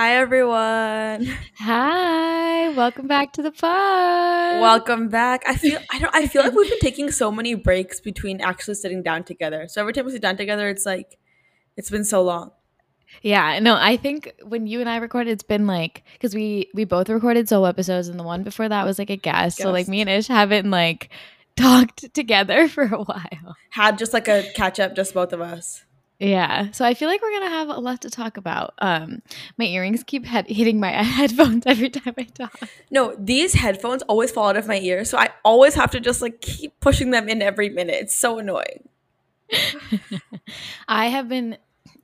Hi everyone. Hi, welcome back to the pod. Welcome back. I feel I don't I feel like we've been taking so many breaks between actually sitting down together. So every time we sit down together, it's like it's been so long. Yeah, no, I think when you and I recorded, it's been like because we we both recorded solo episodes, and the one before that was like a guest. So like me and Ish haven't like talked together for a while. Had just like a catch up, just both of us. Yeah, so I feel like we're gonna have a lot to talk about. Um, my earrings keep he- hitting my headphones every time I talk. No, these headphones always fall out of my ear, so I always have to just like keep pushing them in every minute. It's so annoying. I have been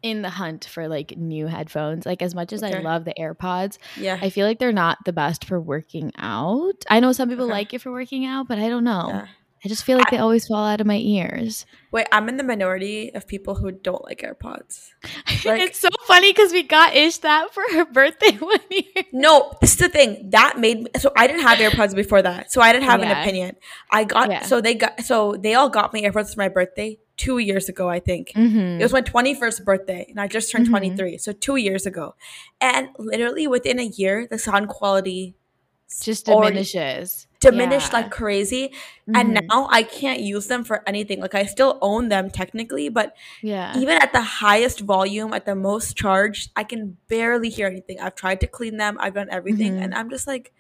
in the hunt for like new headphones. Like as much as okay. I love the AirPods, yeah, I feel like they're not the best for working out. I know some people okay. like it for working out, but I don't know. Yeah. I just feel like I, they always fall out of my ears. Wait, I'm in the minority of people who don't like AirPods. Like, it's so funny because we got Ish that for her birthday one year. No, this is the thing that made me. So I didn't have AirPods before that, so I didn't have yeah. an opinion. I got yeah. so they got so they all got me AirPods for my birthday two years ago. I think mm-hmm. it was my 21st birthday, and I just turned mm-hmm. 23, so two years ago. And literally within a year, the sound quality just diminishes diminished yeah. like crazy mm-hmm. and now i can't use them for anything like i still own them technically but yeah even at the highest volume at the most charged i can barely hear anything i've tried to clean them i've done everything mm-hmm. and i'm just like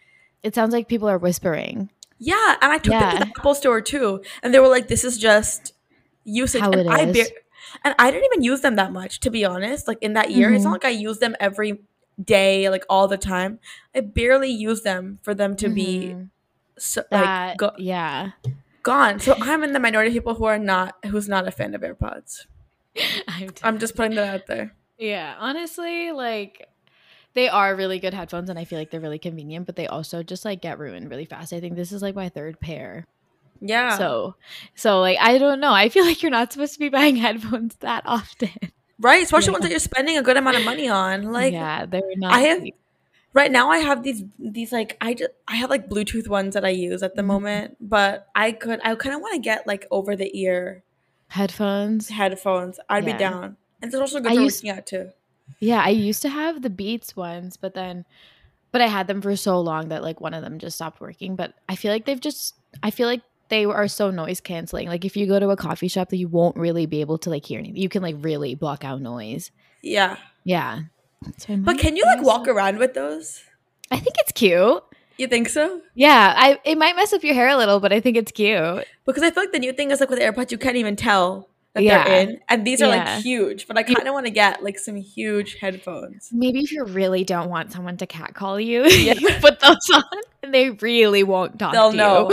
it sounds like people are whispering yeah and i took yeah. them to the apple store too and they were like this is just usage How and I is. and i didn't even use them that much to be honest like in that year mm-hmm. it's not like i used them every day, like all the time. I barely use them for them to mm-hmm. be so, that, like go- yeah gone. So I'm in the minority of people who are not who's not a fan of AirPods. I'm, I'm just putting that out there. Yeah, honestly, like they are really good headphones and I feel like they're really convenient, but they also just like get ruined really fast. I think this is like my third pair. Yeah. So so like I don't know. I feel like you're not supposed to be buying headphones that often. Right, especially yeah. ones that you're spending a good amount of money on. Like Yeah, they're not I have right now I have these these like I just I have like Bluetooth ones that I use at the mm-hmm. moment, but I could I kind of want to get like over the ear headphones. Headphones. I'd yeah. be down. And it's also good I for used, working out too. Yeah, I used to have the Beats ones, but then but I had them for so long that like one of them just stopped working, but I feel like they've just I feel like they are so noise canceling. Like if you go to a coffee shop, that you won't really be able to like hear anything. You can like really block out noise. Yeah. Yeah. So but can you like walk around with those? I think it's cute. You think so? Yeah, I it might mess up your hair a little, but I think it's cute. Because I feel like the new thing is like with AirPods, you can't even tell that yeah. they're in, and these are yeah. like huge. But I kind of want to get like some huge headphones. Maybe if you really don't want someone to catcall you, yeah. you put those on, and they really won't talk. They'll know.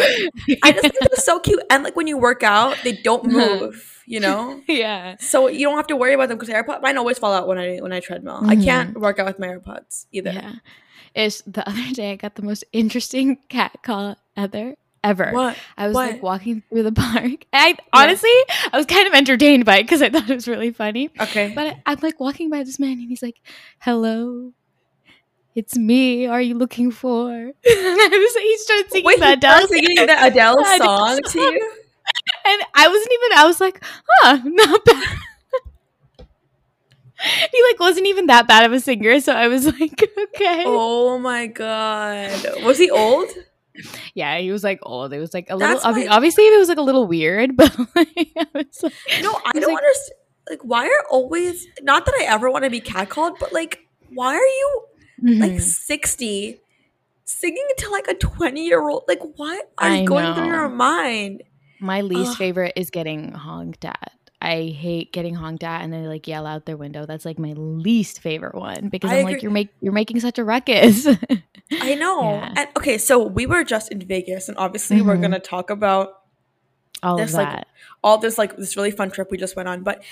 I just think they're so cute, and like when you work out, they don't move. You know, yeah. So you don't have to worry about them because AirPods mine always fall out when I when I treadmill. Mm-hmm. I can't work out with my AirPods either. Yeah. Is the other day I got the most interesting cat call ever ever. What? I was what? like walking through the park. I yeah. honestly, I was kind of entertained by it because I thought it was really funny. Okay. But I, am like walking by this man and he's like, "Hello, it's me. Are you looking for?" and I was like, he started singing Wait, the Adele, singing the Adele song to you. And I wasn't even. I was like, "Huh, not bad." he like wasn't even that bad of a singer, so I was like, okay. Oh my god, was he old? Yeah, he was like old. It was like a little. Obvi- obviously, it was like a little weird, but like, I was like, no, I don't like, understand. Like, why are always not that I ever want to be catcalled, but like, why are you mm-hmm. like sixty singing to like a twenty year old? Like, what are I going know. through your mind? My least Ugh. favorite is getting honked at. I hate getting honked at and they like yell out their window. That's like my least favorite one because I am like you're make you're making such a ruckus. I know. Yeah. And okay, so we were just in Vegas and obviously mm-hmm. we're going to talk about all this like all this like this really fun trip we just went on, but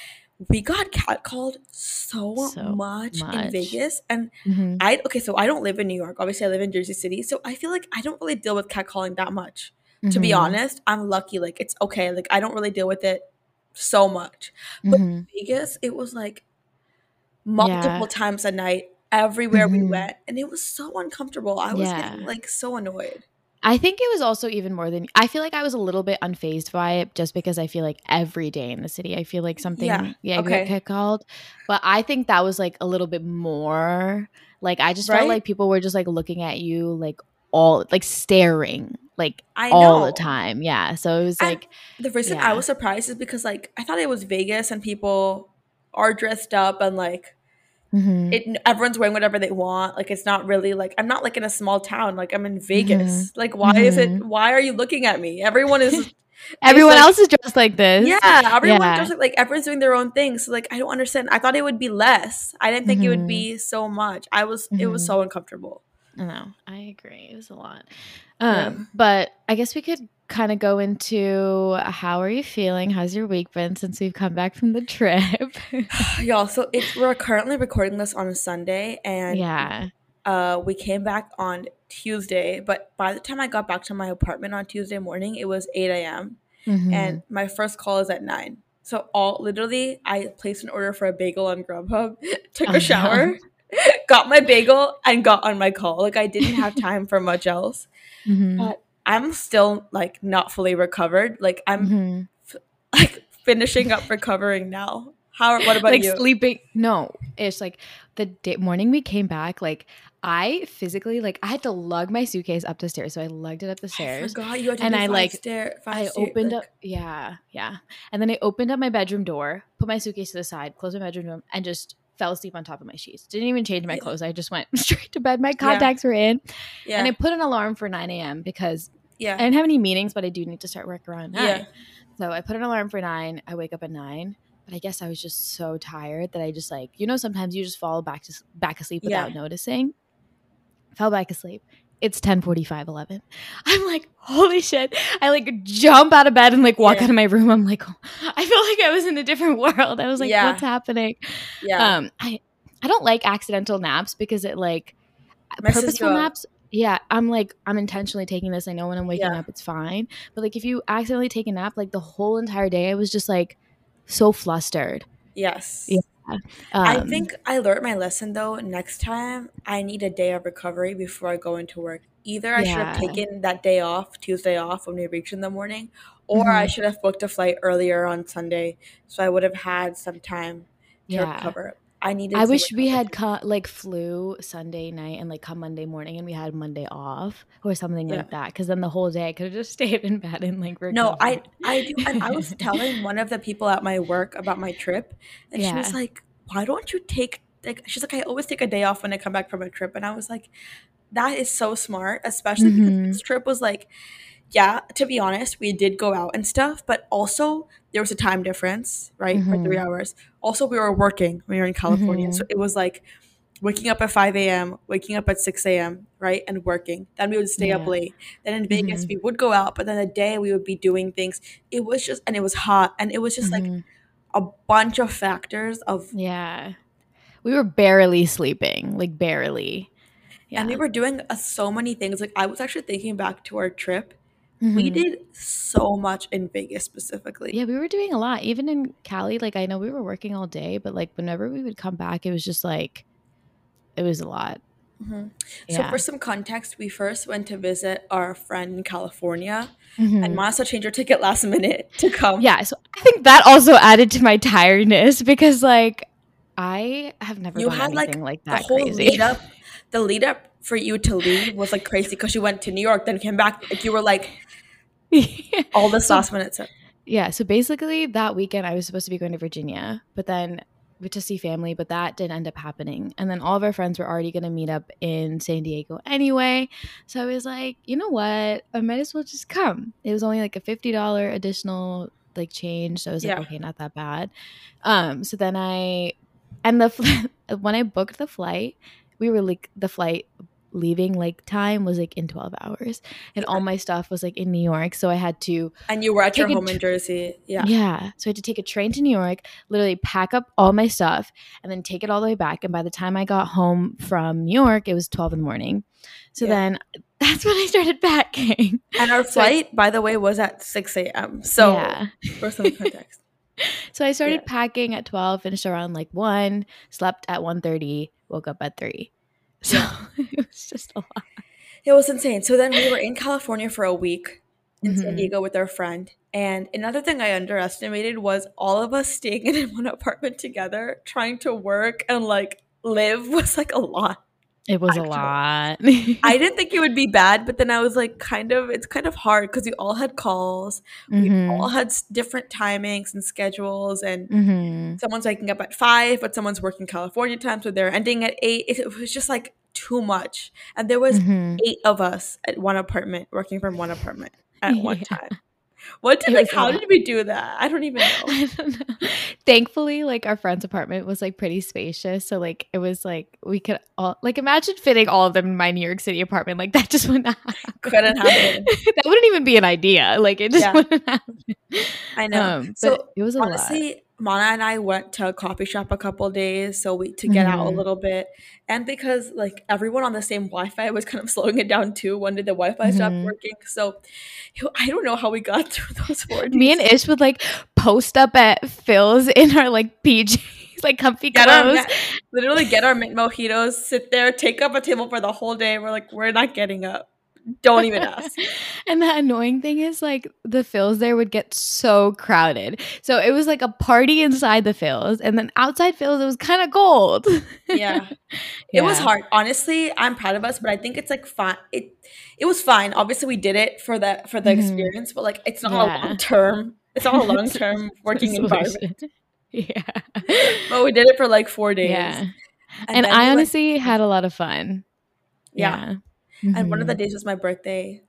we got catcalled so, so much, much, in Vegas. And mm-hmm. I okay, so I don't live in New York. Obviously, I live in Jersey City. So I feel like I don't really deal with catcalling that much. Mm-hmm. To be mm-hmm. honest, I'm lucky. Like it's okay. Like I don't really deal with it so much. But mm-hmm. Vegas, it was like multiple yeah. times a night, everywhere mm-hmm. we went, and it was so uncomfortable. I was yeah. getting like so annoyed. I think it was also even more than I feel like I was a little bit unfazed by it just because I feel like every day in the city I feel like something yeah, yeah okay. get called. But I think that was like a little bit more like I just right? felt like people were just like looking at you like all like staring like I all the time. Yeah. So it was like and the reason yeah. I was surprised is because like I thought it was Vegas and people are dressed up and like Mm-hmm. It everyone's wearing whatever they want. Like it's not really like I'm not like in a small town. Like I'm in Vegas. Mm-hmm. Like why mm-hmm. is it? Mm-hmm. Why are you looking at me? Everyone is. Everyone like, else is dressed like this. Yeah, everyone yeah. just like, like everyone's doing their own thing. So like I don't understand. I thought it would be less. I didn't think it would mm-hmm. be so much. I was. It was so mm-hmm. Uncomfortable. No, I agree. It was a lot. Um, yeah. but I guess we could kind of go into how are you feeling? How's your week been since we've come back from the trip? Y'all, so it's we're currently recording this on a Sunday and yeah. Uh we came back on Tuesday, but by the time I got back to my apartment on Tuesday morning, it was 8 a.m. Mm-hmm. And my first call is at nine. So all literally I placed an order for a bagel on Grubhub, took a shower, got my bagel, and got on my call. Like I didn't have time for much else. Mm-hmm. But I'm still like not fully recovered. Like I'm mm-hmm. f- like finishing up recovering now. How? What about like you? Sleeping? No, it's like the day, morning we came back. Like I physically like I had to lug my suitcase up the stairs, so I lugged it up the stairs. I forgot you had to and I like stair, I opened up. Yeah, yeah, and then I opened up my bedroom door, put my suitcase to the side, closed my bedroom door, and just fell asleep on top of my sheets. Didn't even change my clothes. I just went straight to bed. My contacts yeah. were in. Yeah. And I put an alarm for 9 a.m. because yeah. I didn't have any meetings, but I do need to start work around 9. Yeah. So I put an alarm for 9. I wake up at 9. But I guess I was just so tired that I just like, you know, sometimes you just fall back to back asleep without yeah. noticing. Fell back asleep it's 10 45 11 i'm like holy shit. I like jump out of bed and like walk yeah. out of my room. I'm like i feel like i was in a different world. I was like yeah. what's happening? Yeah. Um i i don't like accidental naps because it like Messes purposeful naps yeah i'm like i'm intentionally taking this. I know when i'm waking yeah. up it's fine. But like if you accidentally take a nap like the whole entire day i was just like so flustered. Yes. Yeah um, I think I learned my lesson though. Next time, I need a day of recovery before I go into work. Either I yeah. should have taken that day off, Tuesday off when we reach in the morning, or mm-hmm. I should have booked a flight earlier on Sunday so I would have had some time to yeah. recover. I needed. I wish we had like flew Sunday night and like come Monday morning and we had Monday off or something yeah. like that. Because then the whole day I could have just stayed in bed and like recovered. No, I I do. And I was telling one of the people at my work about my trip, and yeah. she was like, "Why don't you take like?" She's like, "I always take a day off when I come back from a trip," and I was like, "That is so smart, especially mm-hmm. because this trip was like." yeah, to be honest, we did go out and stuff, but also there was a time difference, right? Mm-hmm. For three mm-hmm. hours. Also, we were working when we were in California. Mm-hmm. So it was like waking up at 5 a.m., waking up at 6 a.m., right? And working. Then we would stay yeah. up late. Then in Vegas, mm-hmm. we would go out, but then the day we would be doing things. It was just, and it was hot. And it was just like mm-hmm. a bunch of factors of. Yeah. We were barely sleeping, like barely. Yeah. And we were doing uh, so many things. Like I was actually thinking back to our trip Mm-hmm. We did so much in Vegas specifically. Yeah, we were doing a lot. Even in Cali, like I know we were working all day, but like whenever we would come back, it was just like it was a lot. Mm-hmm. Yeah. So for some context, we first went to visit our friend in California, mm-hmm. and Masa changed her ticket last minute to come. Yeah, so I think that also added to my tiredness because like I have never you had like, like that the whole crazy. lead up. The lead up for you to leave was like crazy because you went to New York, then came back. Like you were like all this so, last minute stuff. Yeah. So basically, that weekend I was supposed to be going to Virginia, but then to see family, but that didn't end up happening. And then all of our friends were already going to meet up in San Diego anyway. So I was like, you know what? I might as well just come. It was only like a $50 additional like change. So I was yeah. like, okay, not that bad. Um, so then I, and the, when I booked the flight, we were like, the flight leaving like time was like in 12 hours. And all my stuff was like in new york so i had to and you were at your home in jersey. Yeah. Yeah. So i had to take a train to new york literally pack up all my stuff and then take it all the way back. And by the time i got home from new york it was 12 in the morning. So yeah. then that's when i started packing. And our flight so, by the way was at 6 a.m so yeah. for some context so i started yeah. packing at 12 finished around like 1 slept at 1.30 woke up at 3 so it was just a lot. It was insane. So then we were in California for a week in mm-hmm. San Diego with our friend. And another thing I underestimated was all of us staying in one apartment together, trying to work and like live was like a lot. It was actually. a lot. I didn't think it would be bad, but then I was like, kind of, it's kind of hard because we all had calls. Mm-hmm. We all had different timings and schedules. And mm-hmm. someone's waking up at five, but someone's working California time. So they're ending at eight. It, was just like too much. And there was mm-hmm. eight of us at one apartment, working from one apartment at one time. What did like how did we do that? I don't even know. don't know. Thankfully, like our friend's apartment was like pretty spacious. So like it was like we could all like imagine fitting all of them in my New York City apartment. Like that just would not happen. Couldn't happen. that wouldn't even be an idea. Like it just yeah. wouldn't happen. I know. Um, so it was honestly, lot. Mana and I went to a coffee shop a couple days so we to get mm-hmm. out a mm-hmm. little bit, and because like everyone on the same Wi-Fi was kind of slowing it down too. When did the Wi-Fi mm-hmm. stop working? So I don't know how we got through those four. Days. Me and Ish would like post up at Philz in our like PJs, like comfy get clothes. Our, literally get our mint mojitos, sit there, take up a table for the whole day. We're like, we're not getting up. Don't even ask. and the annoying thing is, like, the Philz there would get so crowded. So it was like a party inside the Philz, and then outside Philz, it was kind of cold. yeah. It was hard. Honestly, I'm proud of us, but I think it's like fine. It it was fine. Obviously, we did it for the for the mm-hmm. experience, but like, it's not yeah. a long term. It's not a long term working environment. Yeah. but we did it for like four days. Yeah. And, and I honestly like, had a lot of fun. yeah. yeah. Mm-hmm. And one of the mm-hmm. days was my birthday.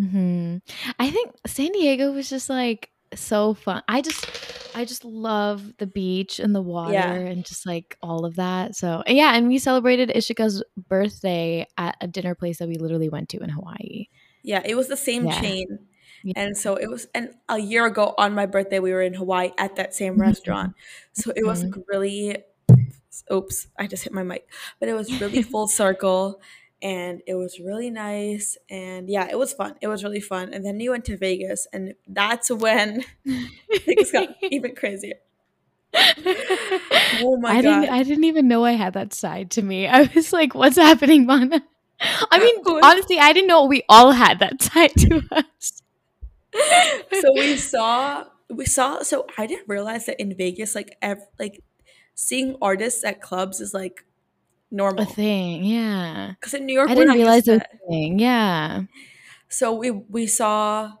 Mm-hmm. I think San Diego was just like so fun. I just I just love the beach and the water yeah. and just like all of that. So yeah, and we celebrated Ishika's birthday at a dinner place that we literally went to in Hawaii. Yeah, it was the same yeah. chain. Yeah. And so it was and a year ago on my birthday we were in Hawaii at that same mm-hmm. restaurant. So it was mm-hmm. really oops, I just hit my mic. But it was really full circle and it was really nice and yeah it was fun. It was really fun and then we went to vegas and that's when things got even crazier. Oh my I god. Didn't, i didn't even know i had that side to me. I was like what's happening mana i mean honestly i didn't know we all had that side to us. So we saw we saw so i didn't realize that in vegas like ev- like seeing artists at clubs is like normal. A thing, yeah. Because in New York, I didn't realize it was a thing. Yeah. So we we saw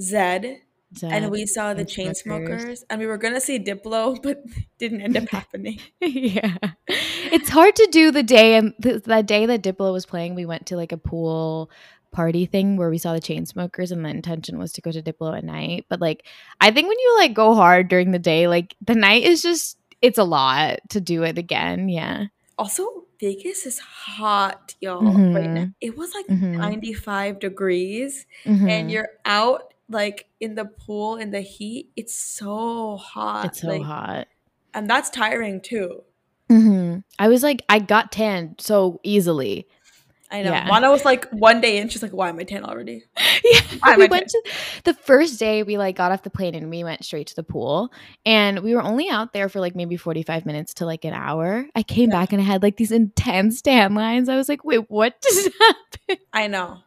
Zed, Zedd and we saw the Chainsmokers, smokers. and we were gonna see Diplo, but didn't end up happening. yeah, it's hard to do the day and th- that day that Diplo was playing. We went to like a pool party thing where we saw the Chainsmokers and the intention was to go to Diplo at night. But like I think when you like go hard during the day, like the night is just it's a lot to do it again. Yeah. Also, Vegas is hot, y'all. Mm-hmm. Right now. It was like mm-hmm. 95 degrees, mm-hmm. and you're out like in the pool in the heat. It's so hot. It's so like, hot. And that's tiring too. Mm-hmm. I was like, I got tanned so easily. I know. Yeah. Mana was like one day and she's like, why am I tan already? Yeah. we went to the first day we like got off the plane and we went straight to the pool. And we were only out there for like maybe 45 minutes to like an hour. I came yeah. back and I had like these intense tan lines. I was like, wait, what just happened? I know.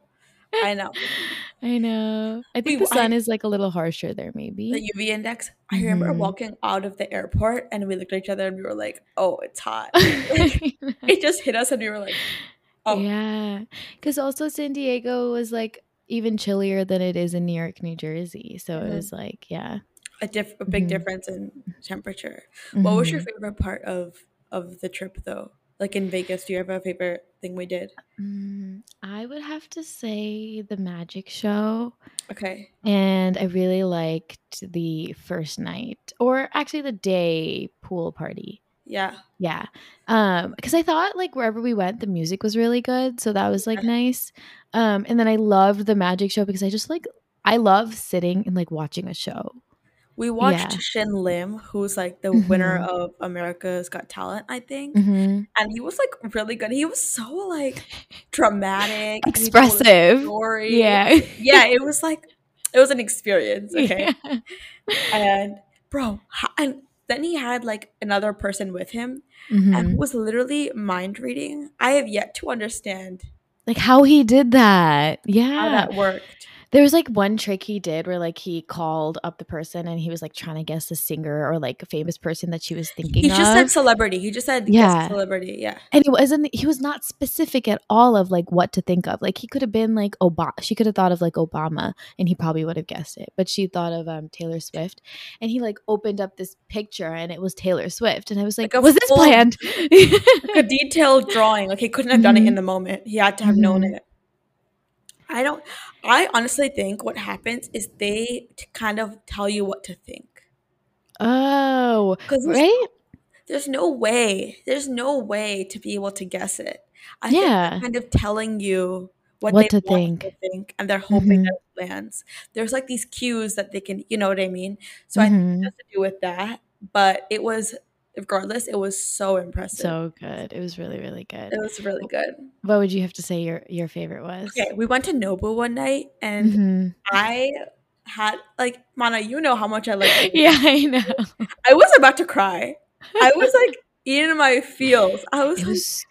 I know. I know. I think we, the sun I, is like a little harsher there, maybe. The UV index. I mm-hmm. remember walking out of the airport and we looked at each other and we were like, oh, it's hot. like, it just hit us and we were like, Oh. Yeah. Because also San Diego was like even chillier than it is in New York, New Jersey. So mm-hmm. it was like, yeah. A, diff- a big mm-hmm. difference in temperature. Mm-hmm. What was your mm-hmm. favorite part of of the trip though? Like in Vegas, do you have a favorite thing we did? Mm, I would have to say the magic show. Okay. And I really liked the first night, or actually the day pool party. Yeah. Yeah. Um, because I thought like wherever we went, the music was really good. So that was like nice. Um, and then I loved the magic show because I just like I love sitting and like watching a show. We watched yeah. Shin Lim, who's like the mm-hmm. winner of America's Got Talent, I think. Mm-hmm. And he was like really good. He was so like dramatic, expressive. Story. Yeah. yeah, it was like it was an experience. Okay. Yeah. And bro, and then he had like another person with him mm-hmm. and was literally mind reading. I have yet to understand Like how he did that. Yeah. How that worked. There was like one trick he did where like he called up the person and he was like trying to guess the singer or like a famous person that she was thinking. He just of. said celebrity. He just said yeah celebrity. Yeah, and he wasn't. He was not specific at all of like what to think of. Like he could have been like Obama. She could have thought of like Obama, and he probably would have guessed it. But she thought of um Taylor Swift, and he like opened up this picture and it was Taylor Swift, and I was like, like was this planned? like a detailed drawing. Like he couldn't have done mm-hmm. it in the moment. He had to have mm-hmm. known it. I don't. I honestly think what happens is they kind of tell you what to think. Oh, because right. There's no way. There's no way to be able to guess it. I yeah. kind of telling you what, what to think. to think, and they're hoping mm-hmm. that it lands. There's like these cues that they can, you know what I mean. So mm-hmm. I think it mm-hmm. has to do with that. But it was regardless, it was so impressive. So good. It was really, really good. It was really good. What would you have to say your your favorite was? Okay, we went to Nobu one night and mm-hmm. I had like Mana, you know how much I like Yeah, I know. I was about to cry. I was like in my feels. I was, was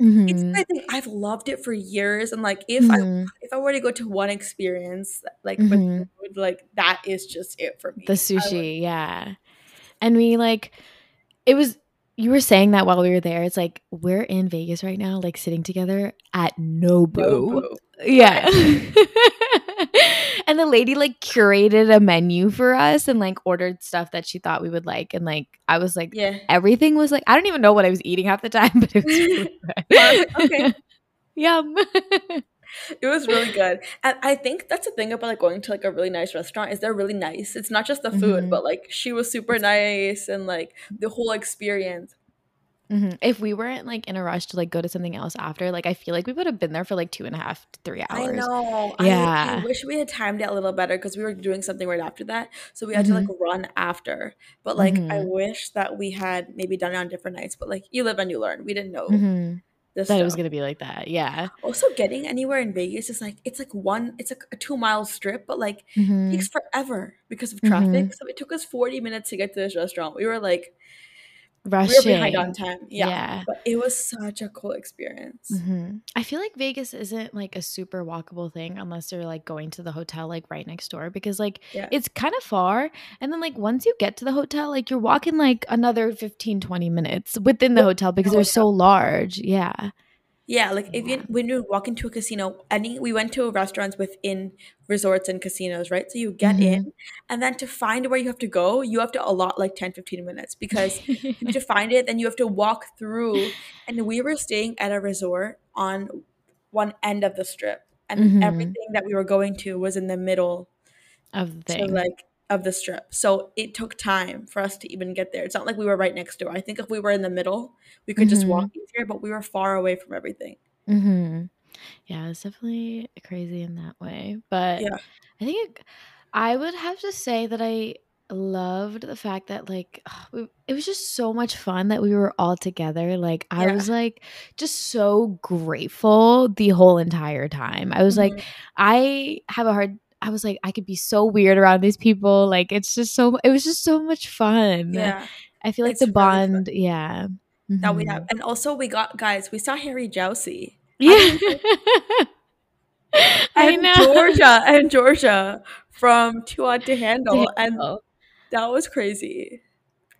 mm-hmm. it's I think I've loved it for years and like if mm-hmm. I if I were to go to one experience like with mm-hmm. food, like that is just it for me. The sushi, yeah. And we like it was you were saying that while we were there. It's like we're in Vegas right now, like sitting together at Nobu. Nobu. Yeah. and the lady like curated a menu for us and like ordered stuff that she thought we would like. And like I was like, yeah, everything was like I don't even know what I was eating half the time, but it was really okay. Yum it was really good. And I think that's the thing about like going to like a really nice restaurant is they're really nice. It's not just the food, mm-hmm. but like she was super nice and like the whole experience. Mm-hmm. If we weren't like in a rush to like go to something else after, like I feel like we would have been there for like two and a half to three hours. I know. Yeah. I, I wish we had timed it a little better because we were doing something right after that, so we had mm-hmm. to like mm-hmm. run after. But like I mm-hmm. wish that we had maybe done it on different nights. But like you live and you learn. We didn't know mm-hmm that it was gonna be like that. Yeah. Also, getting anywhere in Vegas is like it's like one, it's like a two mile strip, but like mm-hmm. takes forever because of traffic. Mm-hmm. So it took us forty minutes to get to this restaurant. We were like rushing. We were behind on time. Yeah. yeah. But it was such a cool experience. Mm-hmm. I feel like Vegas isn't like a super walkable thing unless you're like going to the hotel like right next door because like yeah. it's kind of far. And then like once you get to the hotel, like you're walking like another 15, 20 minutes within the hotel because they're so large. Yeah. Yeah, like if you when you walk into a casino, any we went to restaurants within resorts and casinos, right? So you get mm-hmm. in and then to find where you have to go, you have to allot like 10 15 minutes because to find it then you have to walk through and we were staying at a resort on one end of the strip and mm-hmm. everything that we were going to was in the middle of the so like of the strip. So it took time for us to even get there. It's not like we were right next door. I think if we were in the middle, we could mm-hmm. just walk easier, but we were far away from everything. Mm-hmm. Yeah, it's definitely crazy in that way. But yeah. I think I would have to say that I loved the fact that like it was just so much fun that we were all together like i yeah. was like just so grateful the whole entire time i was mm-hmm. like i have a hard I was like, I could be so weird around these people. Like, it's just so, it was just so much fun. Yeah. I feel like it's the bond, really yeah. Mm-hmm. That we have. And also, we got, guys, we saw Harry Jowsey. Yeah. I, and I know. Georgia, and Georgia from Too Hot to Handle. And that was crazy.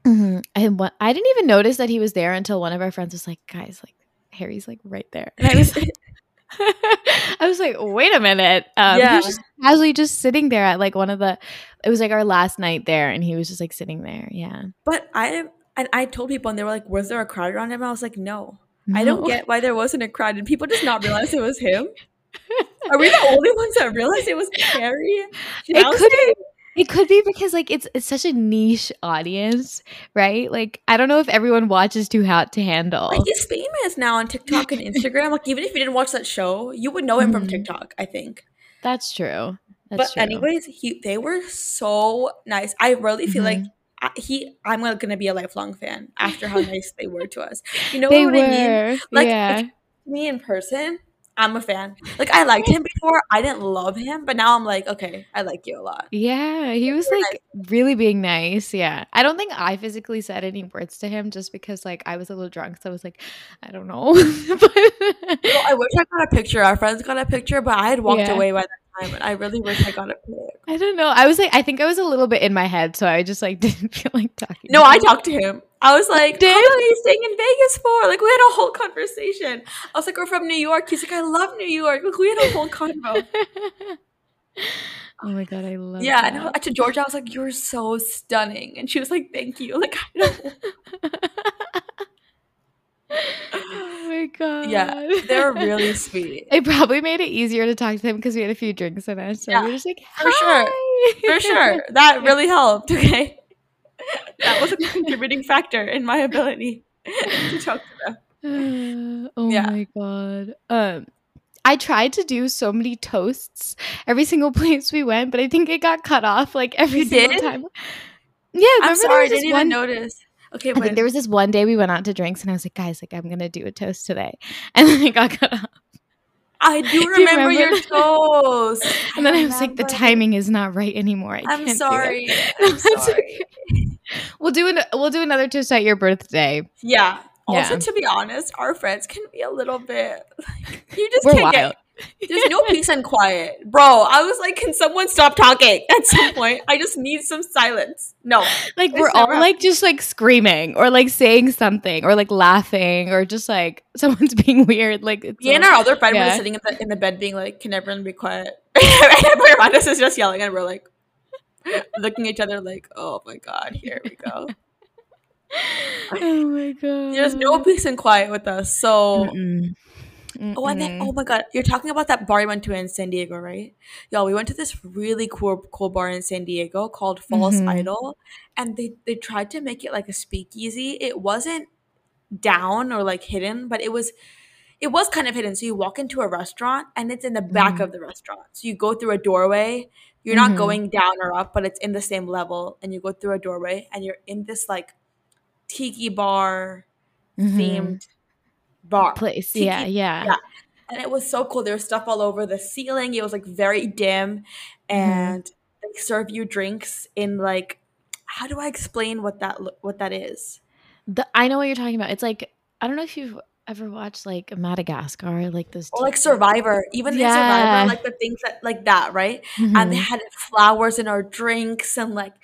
Mm-hmm. And what, I didn't even notice that he was there until one of our friends was like, guys, like, Harry's like right there. And I was I was like, wait a minute. Um, yeah. He was just casually just sitting there at like one of the, it was like our last night there and he was just like sitting there. Yeah. But I, and I told people and they were like, was there a crowd around him? I was like, no. no. I don't get why there wasn't a crowd. Did people just not realize it was him? Are we the only ones that realized it was Harry? It could. It could be because like it's it's such a niche audience, right? Like I don't know if everyone watches Too Hot to Handle. Like he's famous now on TikTok and Instagram. like even if you didn't watch that show, you would know him mm-hmm. from TikTok. I think that's true. That's but true. anyways, he they were so nice. I really feel mm-hmm. like he I'm gonna be a lifelong fan after how nice they were to us. You know they what were. I mean? Like yeah. me in person, I'm a fan. Like I liked him before. I didn't love him, but now I'm like, okay, I like you a lot. Yeah, he was like nice. really being nice. Yeah. I don't think I physically said any words to him just because like I was a little drunk. So I was like, I don't know. but- well, I wish I got a picture. Our friends got a picture, but I had walked yeah. away by that time and I really wish I got a pic. I don't know. I was like I think I was a little bit in my head, so I just like didn't feel like talking. No, I talked to him. I was like, how long are you staying in Vegas for? Like, we had a whole conversation. I was like, we're from New York. He's like, I love New York. Like, we had a whole convo. oh my god, I love. Yeah, that. and to Georgia, I was like, you're so stunning, and she was like, thank you. Like, I don't. oh my god. Yeah, they're really sweet. It probably made it easier to talk to them because we had a few drinks in us. So yeah, we were just like, for sure, for sure, that really helped. Okay that was a contributing factor in my ability to talk to them. oh yeah. my god. Um I tried to do so many toasts every single place we went, but I think it got cut off like every you single did? time. Yeah, I'm sorry, I didn't even notice. Okay, I think there was this one day we went out to drinks, and I was like, guys, like I'm gonna do a toast today, and then it got cut off. I do, do remember, remember, your toast. and then I, I was like, the timing is not right anymore. I am sorry. I'm sorry. we'll do an we'll do another toast at your birthday. Yeah. Also, to be honest, our friends can be a little bit like, you just We're can't wild. get there's no peace and quiet. Bro, I was like, can someone stop talking at some point? I just need some silence. No. Like we're all like just like screaming or like saying something or like laughing or just like someone's being weird. Like it's Me and our other friend yeah. were sitting in the, in the bed being like, can everyone be quiet? and everyone around us is just yelling and we're like looking at each other like, oh my god, here we go. oh my god. There's no peace and quiet with us. So Mm-mm. Mm-mm. Oh, and then oh my god, you're talking about that bar you went to in San Diego, right? Yo, we went to this really cool cool bar in San Diego called False mm-hmm. Idol, and they they tried to make it like a speakeasy. It wasn't down or like hidden, but it was it was kind of hidden. So you walk into a restaurant and it's in the back mm-hmm. of the restaurant. So you go through a doorway. You're mm-hmm. not going down or up, but it's in the same level. And you go through a doorway and you're in this like tiki bar mm-hmm. themed bar place. Tiki, yeah, yeah, yeah. And it was so cool. There was stuff all over the ceiling. It was like very dim, mm-hmm. and mm-hmm. they serve you drinks in like how do I explain what that what that is? The, I know what you're talking about. It's like I don't know if you've ever watched like Madagascar, like this, or like Survivor, even yeah. Survivor, like the things that like that, right? Mm-hmm. And they mm-hmm. had flowers in our drinks and like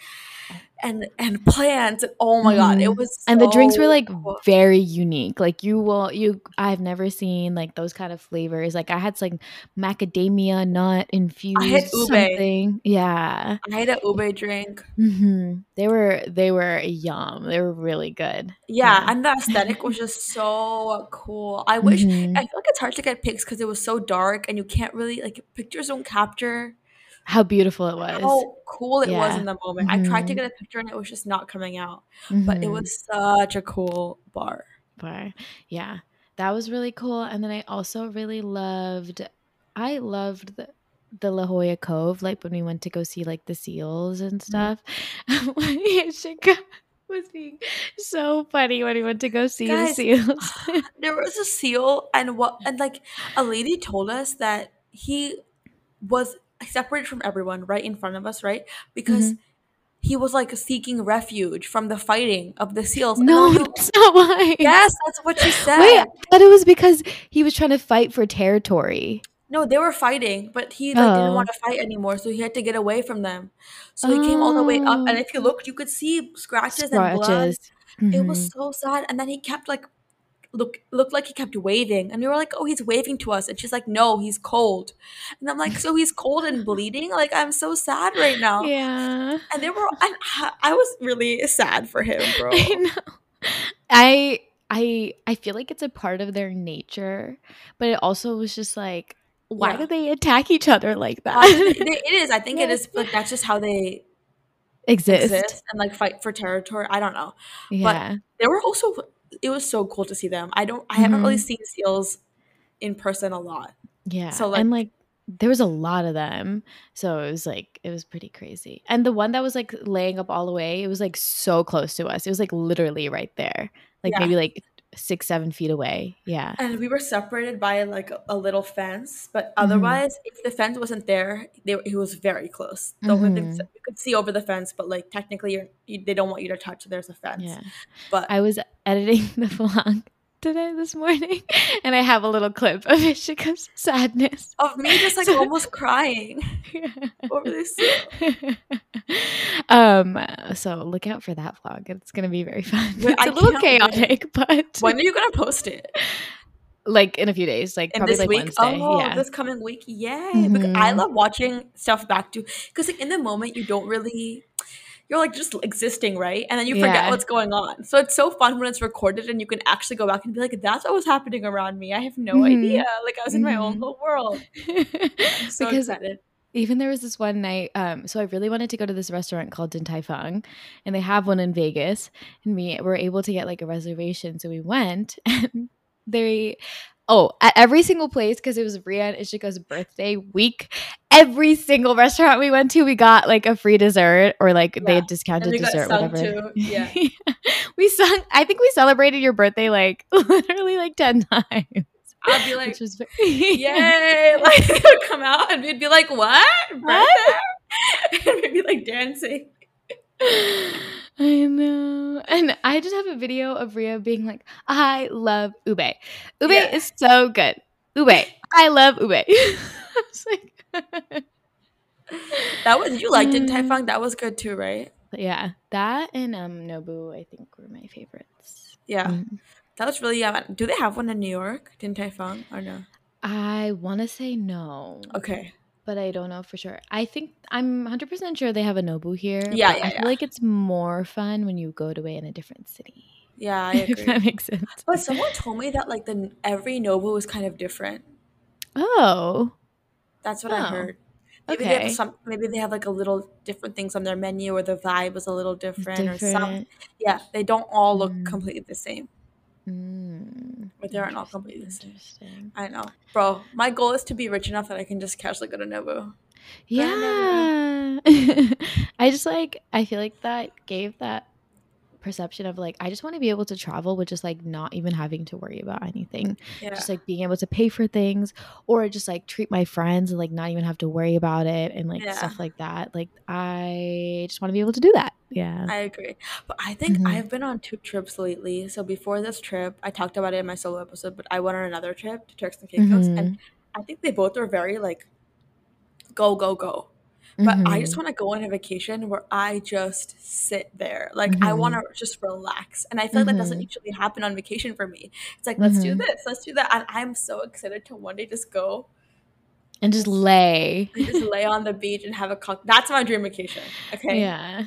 and and plants oh my god it mm-hmm. was so and the drinks were like cool. very unique like you will you i've never seen like those kind of flavors like i had like macadamia nut infused I had ube. something yeah i had a ube drink mm-hmm. they were they were yum they were really good yeah, yeah. and the aesthetic was just so cool i wish mm-hmm. i feel like it's hard to get pics because it was so dark and you can't really like pictures don't capture how beautiful it was. How cool it yeah. was in the moment. Mm-hmm. I tried to mm-hmm. get a picture and it was just not coming out. Mm-hmm. But it mm-hmm. was such a cool bar. Bar. Yeah. That was really cool. And then I also really loved I loved the the La Jolla Cove, like when we went to go see like the seals and mm-hmm. stuff. Mm-hmm. was being so funny when we went to go see Guys, the seals. there was a seal and what and like a lady told us that he was separated from everyone right in front of us, right? Because mm-hmm. he was like seeking refuge from the fighting of the seals. No, that's not why. Yes, that's what she said. Wait, but it was because he was trying to fight for territory. No, they were fighting, but he like, oh. didn't want to fight anymore, so he had to get away from them. So he oh. came all the way up, and if you looked, you could see scratches, scratches. and blood. Mm-hmm. It was mm-hmm. so sad, and then he kept like look looked like he kept waving. And we were like oh he's waving to us. And she's like no he's cold. And i'm like so he's cold and bleeding? Like i'm so sad right now. Yeah. And they were and i was really sad for him bro. I know. I i i feel like it's a part of their nature but it also was just like why yeah. do they attack each other like that? It is. I think it is but that's just how they exist. exist and like fight for territory. I don't know. Yeah. but they were also it was so cool to see them. I don't I mm-hmm. haven't really mm-hmm. seen seals in person a lot. Yeah. So like, and like there was a lot of them. So it was like it was pretty crazy. And the one that was like laying up all the way, it was like so close to us. It was like literally right there. Like yeah. maybe like six, seven feet away. Yeah. And we were separated by like a, a little fence, but mm-hmm. otherwise, mm-hmm. if the fence wasn't there, they, it was very close. Mm-hmm. you could see over the fence, but like technically, you, they don't want you to touch. There's a fence. Yeah. But I was editing the vlog today this morning and I have a little clip of Ishika's sadness. Of me just like so, almost crying over this. um so look out for that vlog. It's gonna be very fun. Wait, it's I a little chaotic, wait. but when are you gonna post it? Like in a few days, like in probably this like week? Wednesday. Oh, yeah. this coming week. Yay. Mm-hmm. Because I mm-hmm. love watching stuff back to because like in the moment you don't really you're like just existing, right? And then you forget yeah. what's going on. So it's so fun when it's recorded and you can actually go back and be like, that's what was happening around me. I have no mm-hmm. idea. Like I was in mm-hmm. my own mm-hmm. little world. So because excited. Even there was this one night, um, so I really wanted to go to this restaurant called Din Tai Fung, and they have one in Vegas, and we were able to get like a reservation, so we went, and they oh, at every single place because it was Ria and Ishika's birthday week. Every single restaurant we went to, we got like a free dessert or like yeah. they had discounted dessert, whatever. Too. Yeah, we sung. I think we celebrated your birthday like literally like ten times. I'd be like, was, yay! Like, it would come out and we'd be like, what? What? and we'd be like dancing. I know. And I just have a video of Ria being like, I love ube. Ube yeah. is so good. Ube. I love ube. I was like That was you liked it, Tai Fung. That was good too, right? Yeah. That and um Nobu I think were my favorites. Yeah. Mm. That was really yeah. Do they have one in New York? Din Tai Fung or no? I wanna say no. Okay but I don't know for sure. I think I'm 100% sure they have a Nobu here. Yeah, yeah I feel yeah. like it's more fun when you go to it in a different city. Yeah, I agree. that makes sense. But someone told me that like the every Nobu is kind of different. Oh, that's what oh. I heard. Maybe okay. they have some. Maybe they have like a little different things on their menu, or the vibe is a little different, different. or some. Yeah, they don't all look mm. completely the same. Mm, but they aren't all completely the same. I know, bro. My goal is to be rich enough that I can just casually go to Nobu. Yeah, I just like. I feel like that gave that perception of like I just want to be able to travel with just like not even having to worry about anything. Yeah. Just like being able to pay for things or just like treat my friends and like not even have to worry about it and like yeah. stuff like that. Like I just want to be able to do that. Yeah. I agree. But I think mm-hmm. I've been on two trips lately. So before this trip, I talked about it in my solo episode, but I went on another trip to Turks and Caicos mm-hmm. and I think they both were very like go go go but mm-hmm. I just mm-hmm. want to go on a vacation where I just sit there. Like mm-hmm. I want to just relax. And I feel like that doesn't mm-hmm. usually happen on vacation for me. It's like, let's do mm-hmm. this, let's do that. And I'm so excited to one day just go and just lay. And just lay on the beach and have a cocktail. That's my dream vacation. Okay. Yeah.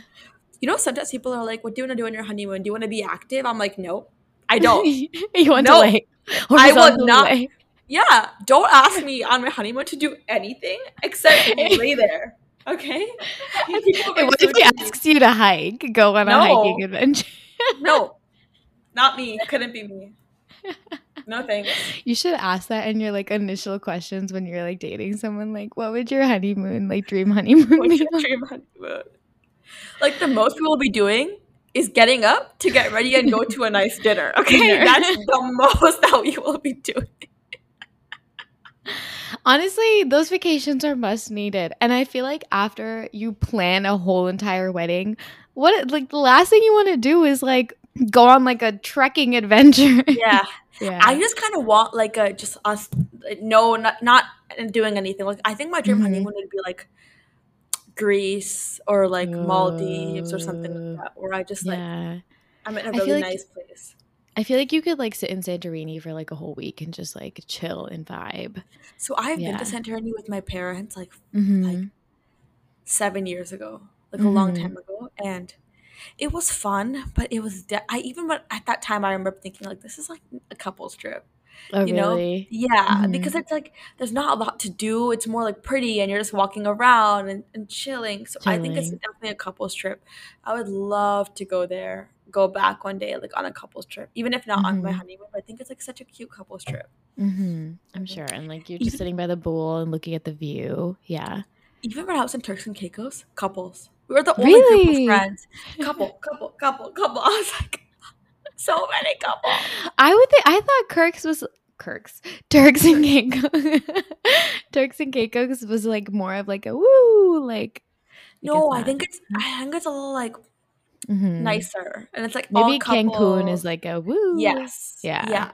You know, sometimes people are like, what do you want to do on your honeymoon? Do you want to be active? I'm like, nope, I don't. you want to lay. I would not. Lay. Yeah, don't ask me on my honeymoon to do anything except lay there. Okay. what if he asks you to hike? Go on no. a hiking adventure. no, not me. Couldn't be me. No thanks. You should ask that in your like initial questions when you're like dating someone. Like, what would your honeymoon, like dream honeymoon, be? Dream honeymoon. Like the most we will be doing is getting up to get ready and go to a nice dinner. Okay, dinner. that's the most that we will be doing. Honestly, those vacations are must needed. And I feel like after you plan a whole entire wedding, what like the last thing you want to do is like go on like a trekking adventure. Yeah. yeah. I just kind of want like a just us no not not doing anything. Like I think my dream mm-hmm. honeymoon would be like Greece or like Maldives or something like that where I just like yeah. I'm in a really like, nice place. I feel like you could like sit in Santorini for like a whole week and just like chill and vibe. So I've yeah. been to Santorini with my parents like mm-hmm. like seven years ago, like mm-hmm. a long mm-hmm. time ago, and it was fun. But it was de- I even but at that time I remember thinking like this is like a couple's trip. Oh, you know? Really? Yeah, mm-hmm. because it's like there's not a lot to do. It's more like pretty, and you're just walking around and, and chilling. So chilling. I think it's definitely a couple's trip. I would love to go there go back one day like on a couples trip even if not mm-hmm. on my mm-hmm. honeymoon i think it's like such a cute couples trip mm-hmm. i'm sure and like you're just sitting by the pool and looking at the view yeah even when i was in turks and caicos couples we were the only really? group of friends couple couple couple couple i was like so many couples. I would think I thought Kirk's was Kirk's Turks and Caicos. Turks and Caicos was like more of like a woo like. No, I think it's I think it's a little like mm-hmm. nicer, and it's like maybe Cancun is like a woo. Yes. Yeah. Yeah.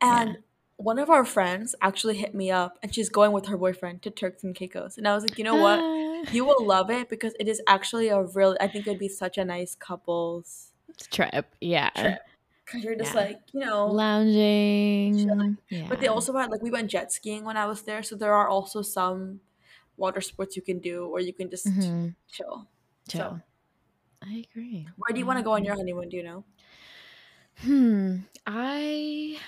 And yeah. one of our friends actually hit me up, and she's going with her boyfriend to Turks and Caicos, and I was like, you know what, you will love it because it is actually a really. I think it'd be such a nice couples trip. Yeah. Trip because you're just yeah. like you know lounging. Yeah. But they also had like we went jet skiing when I was there, so there are also some water sports you can do, or you can just mm-hmm. chill. Chill. So, I agree. Where do you want to go on your honeymoon? Do you know? Hmm. I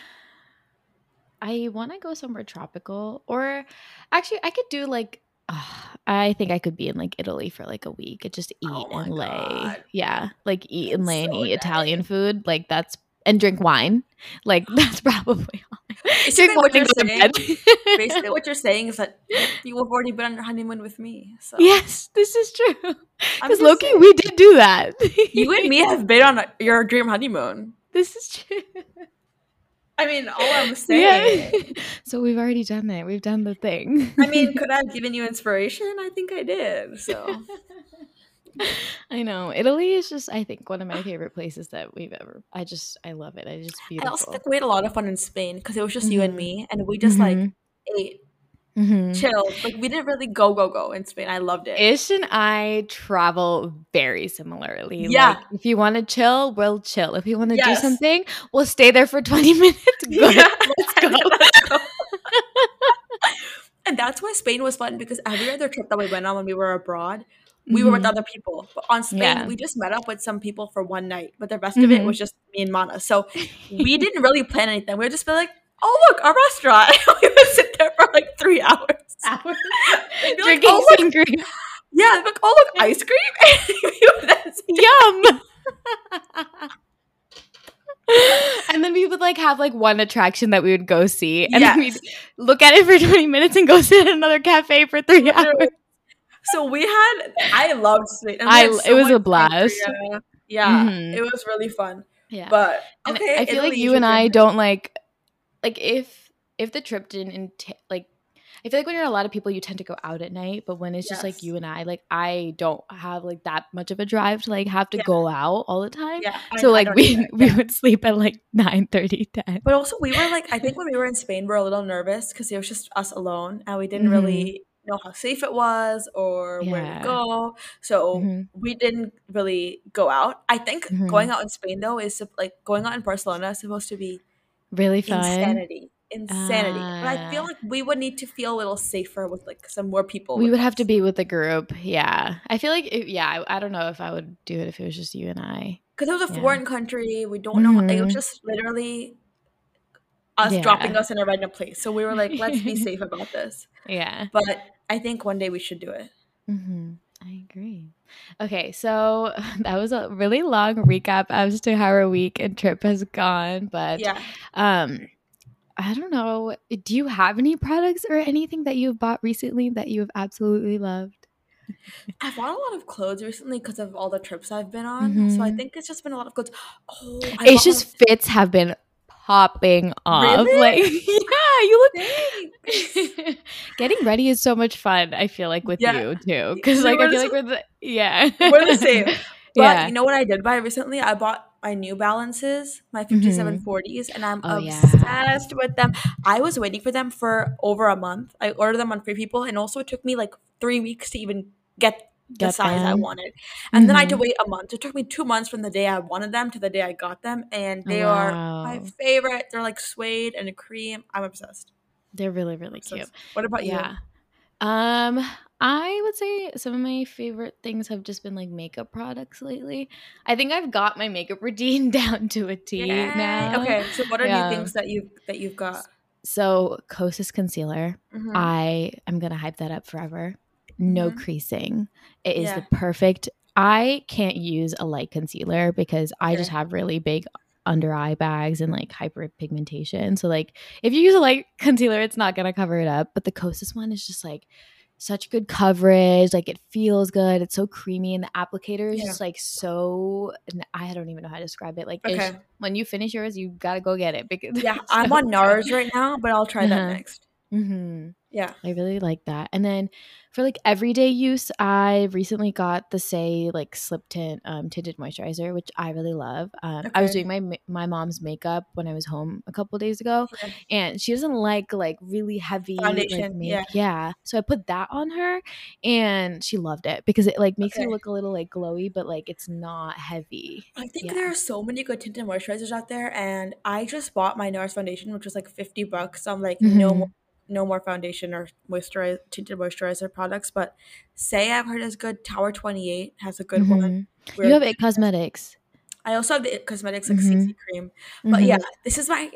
I want to go somewhere tropical, or actually, I could do like I think I could be in like Italy for like a week and just eat oh and lay. God. Yeah, like eat and lay so and eat nice. Italian food. Like that's and drink wine. Like that's probably all. Basically, what you're saying, basically, what you're saying is that you have already been on your honeymoon with me. So yes, this is true. Because lowkey, saying, we did do that. you and me have been on your dream honeymoon. This is true. I mean, all I'm saying. Yeah. so we've already done it. We've done the thing. I mean, could I have given you inspiration? I think I did. So I know Italy is just I think one of my favorite places that we've ever. I just I love it. I just beautiful. I also think we had a lot of fun in Spain because it was just mm-hmm. you and mm-hmm. me, and we just mm-hmm. like ate. Mm-hmm. Chill, like we didn't really go go go in Spain. I loved it. Ish and I travel very similarly. Yeah, like, if you want to chill, we'll chill. If you want to yes. do something, we'll stay there for twenty minutes. Go yeah. let's go. let's go. and that's why Spain was fun because every other trip that we went on when we were abroad, we were with mm-hmm. other people. But on Spain, yeah. we just met up with some people for one night, but the rest mm-hmm. of it mm-hmm. was just me and Mana. So we didn't really plan anything. We would just be like, oh, look, a restaurant. we would sit there for like three hours. hours. Drinking like, oh, look. Yeah, like, oh, look, ice cream. Yum. and then we would like have like one attraction that we would go see and yes. then we'd look at it for 20 minutes and go sit at another cafe for three hours so we had I loved Spain. I so it was a blast. Yeah, mm-hmm. it was really fun. Yeah, but okay, I feel Italy like you and I don't like like if if the trip didn't int- like I feel like when you're a lot of people, you tend to go out at night. But when it's yes. just like you and I, like I don't have like that much of a drive to like have to yeah. go out all the time. Yeah, so I, like I we we would sleep at like 9 30, 10. But also we were like I think when we were in Spain, we are a little nervous because it was just us alone and we didn't mm-hmm. really know how safe it was or yeah. where to go. So mm-hmm. we didn't really go out. I think mm-hmm. going out in Spain though is like going out in Barcelona is supposed to be really fun. Insanity. Insanity. Uh, but I feel ah. like we would need to feel a little safer with like some more people. We would us. have to be with a group. Yeah. I feel like, it, yeah, I, I, don't know if I would do it if it was just you and I. Because it was a yeah. foreign country. We don't know. Mm-hmm. It was mm-hmm. just literally us yeah. dropping us in a random place. So we were like, let's be safe about this. Yeah. But I think one day we should do it. Mm-hmm. I agree. Okay, so that was a really long recap as to how our week and trip has gone, but yeah. um I don't know. Do you have any products or anything that you've bought recently that you have absolutely loved? I've bought a lot of clothes recently because of all the trips I've been on. Mm-hmm. So I mm-hmm. think it's just been a lot of clothes. Oh, it's just fits have been popping off. Really? Like, yeah, you look. Getting ready is so much fun. I feel like with yeah. you too, because like I feel like we're the yeah we're the same. But yeah. you know what I did buy recently? I bought my New Balances, my 5740s, mm-hmm. and I'm oh, obsessed yeah. with them. I was waiting for them for over a month. I ordered them on Free People, and also it took me like three weeks to even get the size them. I wanted. And mm-hmm. then I had to mm-hmm. wait a month. It took me two months from the day I wanted them to the day I got them. And they wow. are my favorite. They're like suede and a cream. I'm obsessed. They're really, really obsessed. cute. What about yeah. you? Um, I would say some of my favorite things have just been like makeup products lately. I think I've got my makeup routine down to a T Yay. now. Okay, so what are yeah. new things that you that you've got? So Kosas concealer, mm-hmm. I am gonna hype that up forever no mm-hmm. creasing. It is yeah. the perfect. I can't use a light concealer because I just have really big under eye bags and like hyperpigmentation. So like if you use a light concealer, it's not gonna cover it up. But the Kosas one is just like such good coverage. Like it feels good. It's so creamy, and the applicator is Yeah. just like so. I don't even know how to describe it. Like Okay. when you finish yours, you gotta go get it because Yeah, I'm on NARS right now, but I'll try that Uh-huh. next. Mhm. Yeah. I really like that. And then for like everyday use, I recently got the Saie like slip tint um, tinted moisturizer, which I really love. Um, I was doing my my mom's makeup when I was home a couple days ago, Okay. and she doesn't like like really heavy Foundation, make- yeah. yeah. So I put that on her, and she loved it because it like makes Okay. her look a little like glowy, but like it's not heavy. I think Yeah. there are so many good tinted moisturizers out there, and I just bought my NARS foundation, which was like fifty bucks. So I'm like, no Mhm. more, no more foundation or moisturize tinted moisturizer products. But Saie I've heard is good. Tower Twenty Eight has a good one. Mhm. Where- You have it cosmetics. I also have the It Cosmetics like Mhm. CC cream. But Mhm. yeah, this is my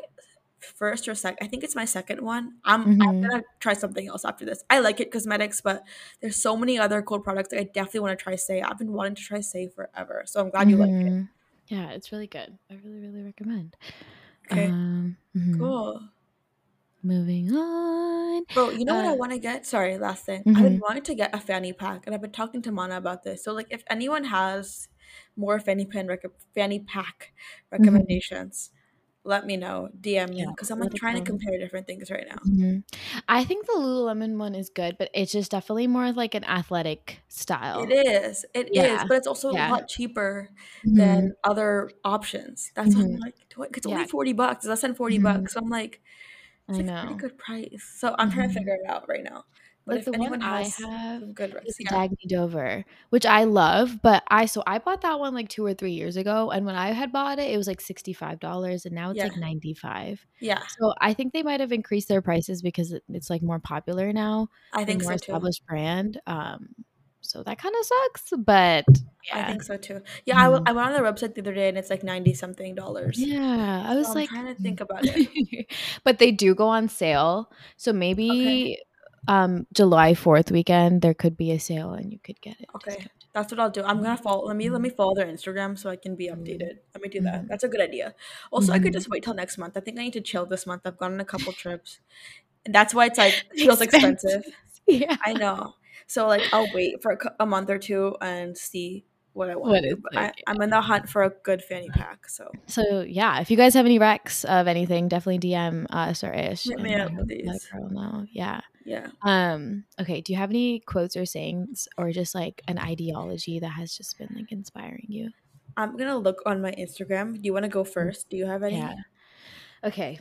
first or second. I think it's my second one. I'm I'm Mhm. gonna try something else after this. I like it cosmetics, but there's so many other cool products that I definitely want to try. Saie I've been wanting to try Saie forever, so I'm glad you like it. Mhm. Yeah, it's really good. I really, really recommend. Okay, Um, mhm. cool. Moving on. Bro, you know what I Uh, want to get? Sorry, last thing. I've been wanting to get a fanny pack, and I've been talking to Mana about this. So, like, if anyone has more fanny pan rec- fanny pack recommendations, let me know. DM me Yeah, because I'm like trying to compare different things right now. Mhm. I think the Lululemon one is good, but it's just definitely more like an athletic style. It is, it is, Yeah, but it's also a lot cheaper than other options. That's why I'm Mhm. like, it's Yeah. only forty bucks. Less than 40 Mhm. bucks. So I'm like, it's I like a pretty good price. So I'm trying to Mhm. figure it out right now. But Like if the one I have good is yeah. Dagne Dover, which I love, but I so I bought that one like two or three years ago, and when I had bought it, it was like sixty five dollars, and now it's Yeah. like ninety five. Yeah, So I think they might have increased their prices because it's like more popular now, I think more so too. established brand. Um, so that kind of sucks, but yeah. I think so too. Yeah, I, w- Mhm. I went on their website the other day and it's like 90 something dollars. yeah. I was I'm like, trying to think about it. but they do go on sale, so Okay. maybe um July fourth weekend there could be a sale and you could get it. Okay. discounted. That's what I'll do. I'm gonna follow let me let me follow their Instagram so I can be Mhm. updated. Let me do that. That's a good idea. Also, I could Mhm. just wait till next month. I think I need to chill this month. I've gone on a couple trips. And that's why it's like feels expensive. Yeah. I know. So like I'll wait for a, a month or two and see what I want What it's But I, like, I'm in the hunt for a good fanny pack. So So yeah, if you guys have any recs of anything, definitely DM us or Ish Hit and me up let, with these. girl know. Yeah. yeah. Um. Okay. Do you have any quotes or sayings or just like an ideology that has just been like inspiring you? I'm gonna look on my Instagram. Do you want to go first? Do you have any? Yeah. Okay.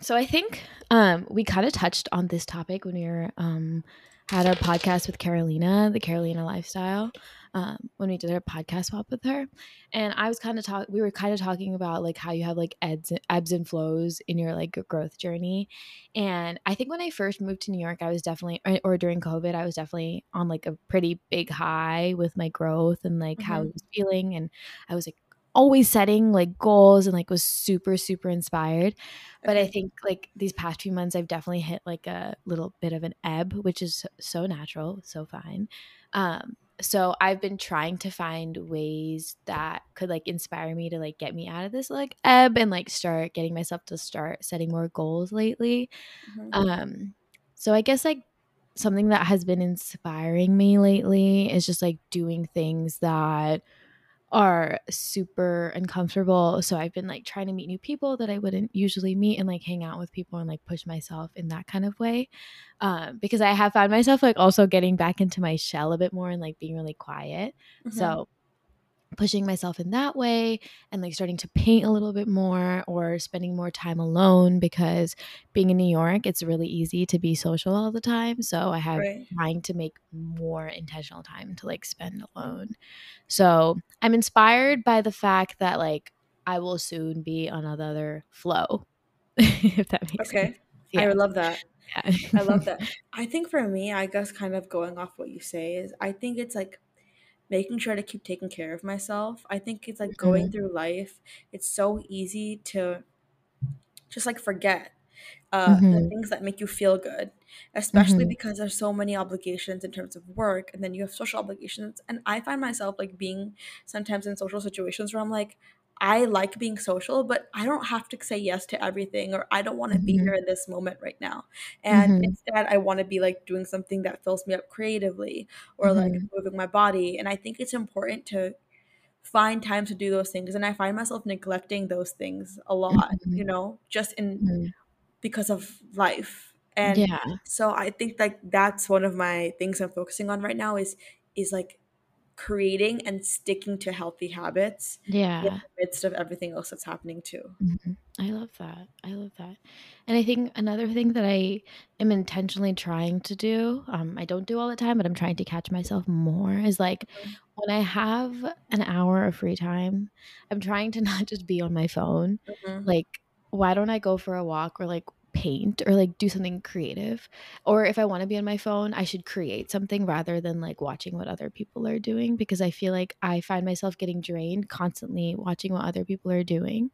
So I think um we kind of touched on this topic when we were um had our podcast with Carolina, the Carolina lifestyle. Um, when we did our podcast swap with her, and I was kind of talk. We were kind of talking about like how you have like ebbs, ebbs and flows in your like growth journey, and I think when I first moved to New York, I was definitely or, or during COVID, I was definitely on like a pretty big high with my growth and like how I Mhm. was feeling, and I was like always setting like goals and like was super super inspired. But i think like these past few months i've definitely hit like a little bit of an ebb which is so- natural so fine. Um so i've been trying to find ways that could like inspire me to like get me out of this like ebb and like start getting myself to start setting more goals lately. Mhm. um so i guess like something that has been inspiring me lately is just like doing things that are super uncomfortable. So I've been like trying to meet new people that I wouldn't usually meet and like hang out with people and like push myself in that kind of way. Um, because I have found myself like also getting back into my shell a bit more and like being really quiet. Mhm. So pushing myself in that way and like starting to paint a little bit more or spending more time alone because being in New York, it's really easy to be social all the time. So I have Right. trying to make more intentional time to like spend alone. So I'm inspired by the fact that like I will soon be on another flow, if that makes Okay. sense. I Yeah. love that. yeah. I love that. I think for me, I guess kind of going off what you say is I think it's like making sure to keep taking care of myself. I think it's like going Mhm. through life, it's so easy to just like forget uh, the Mhm. things that make you feel good, especially Mhm. because there's so many obligations in terms of work, and then you have social obligations. And I find myself like being sometimes in social situations where I'm like, I like being social, but I don't have to say yes to everything or I don't want to mm-hmm. be here in this moment right now. And mm-hmm. instead I want to be like doing something that fills me up creatively or mm-hmm. like moving my body. And I think it's important to find time to do those things. And I find myself neglecting those things a lot, you mm-hmm. know, just in mm-hmm. because of life. And yeah. so I think like that's one of my things I'm focusing on right now is is like creating and sticking to healthy habits yeah in the midst of everything else that's happening too mm-hmm. i love that i love that and i think another thing that i am intentionally trying to do um, i don't do all the time but i'm trying to catch myself more is like mm-hmm. when i have an hour of free time i'm trying to not just be on my phone mm-hmm. like why don't i go for a walk or like paint or like do something creative. Or if I want to be on my phone, I should create something rather than like watching what other people are doing because I feel like I find myself getting drained constantly watching what other people are doing.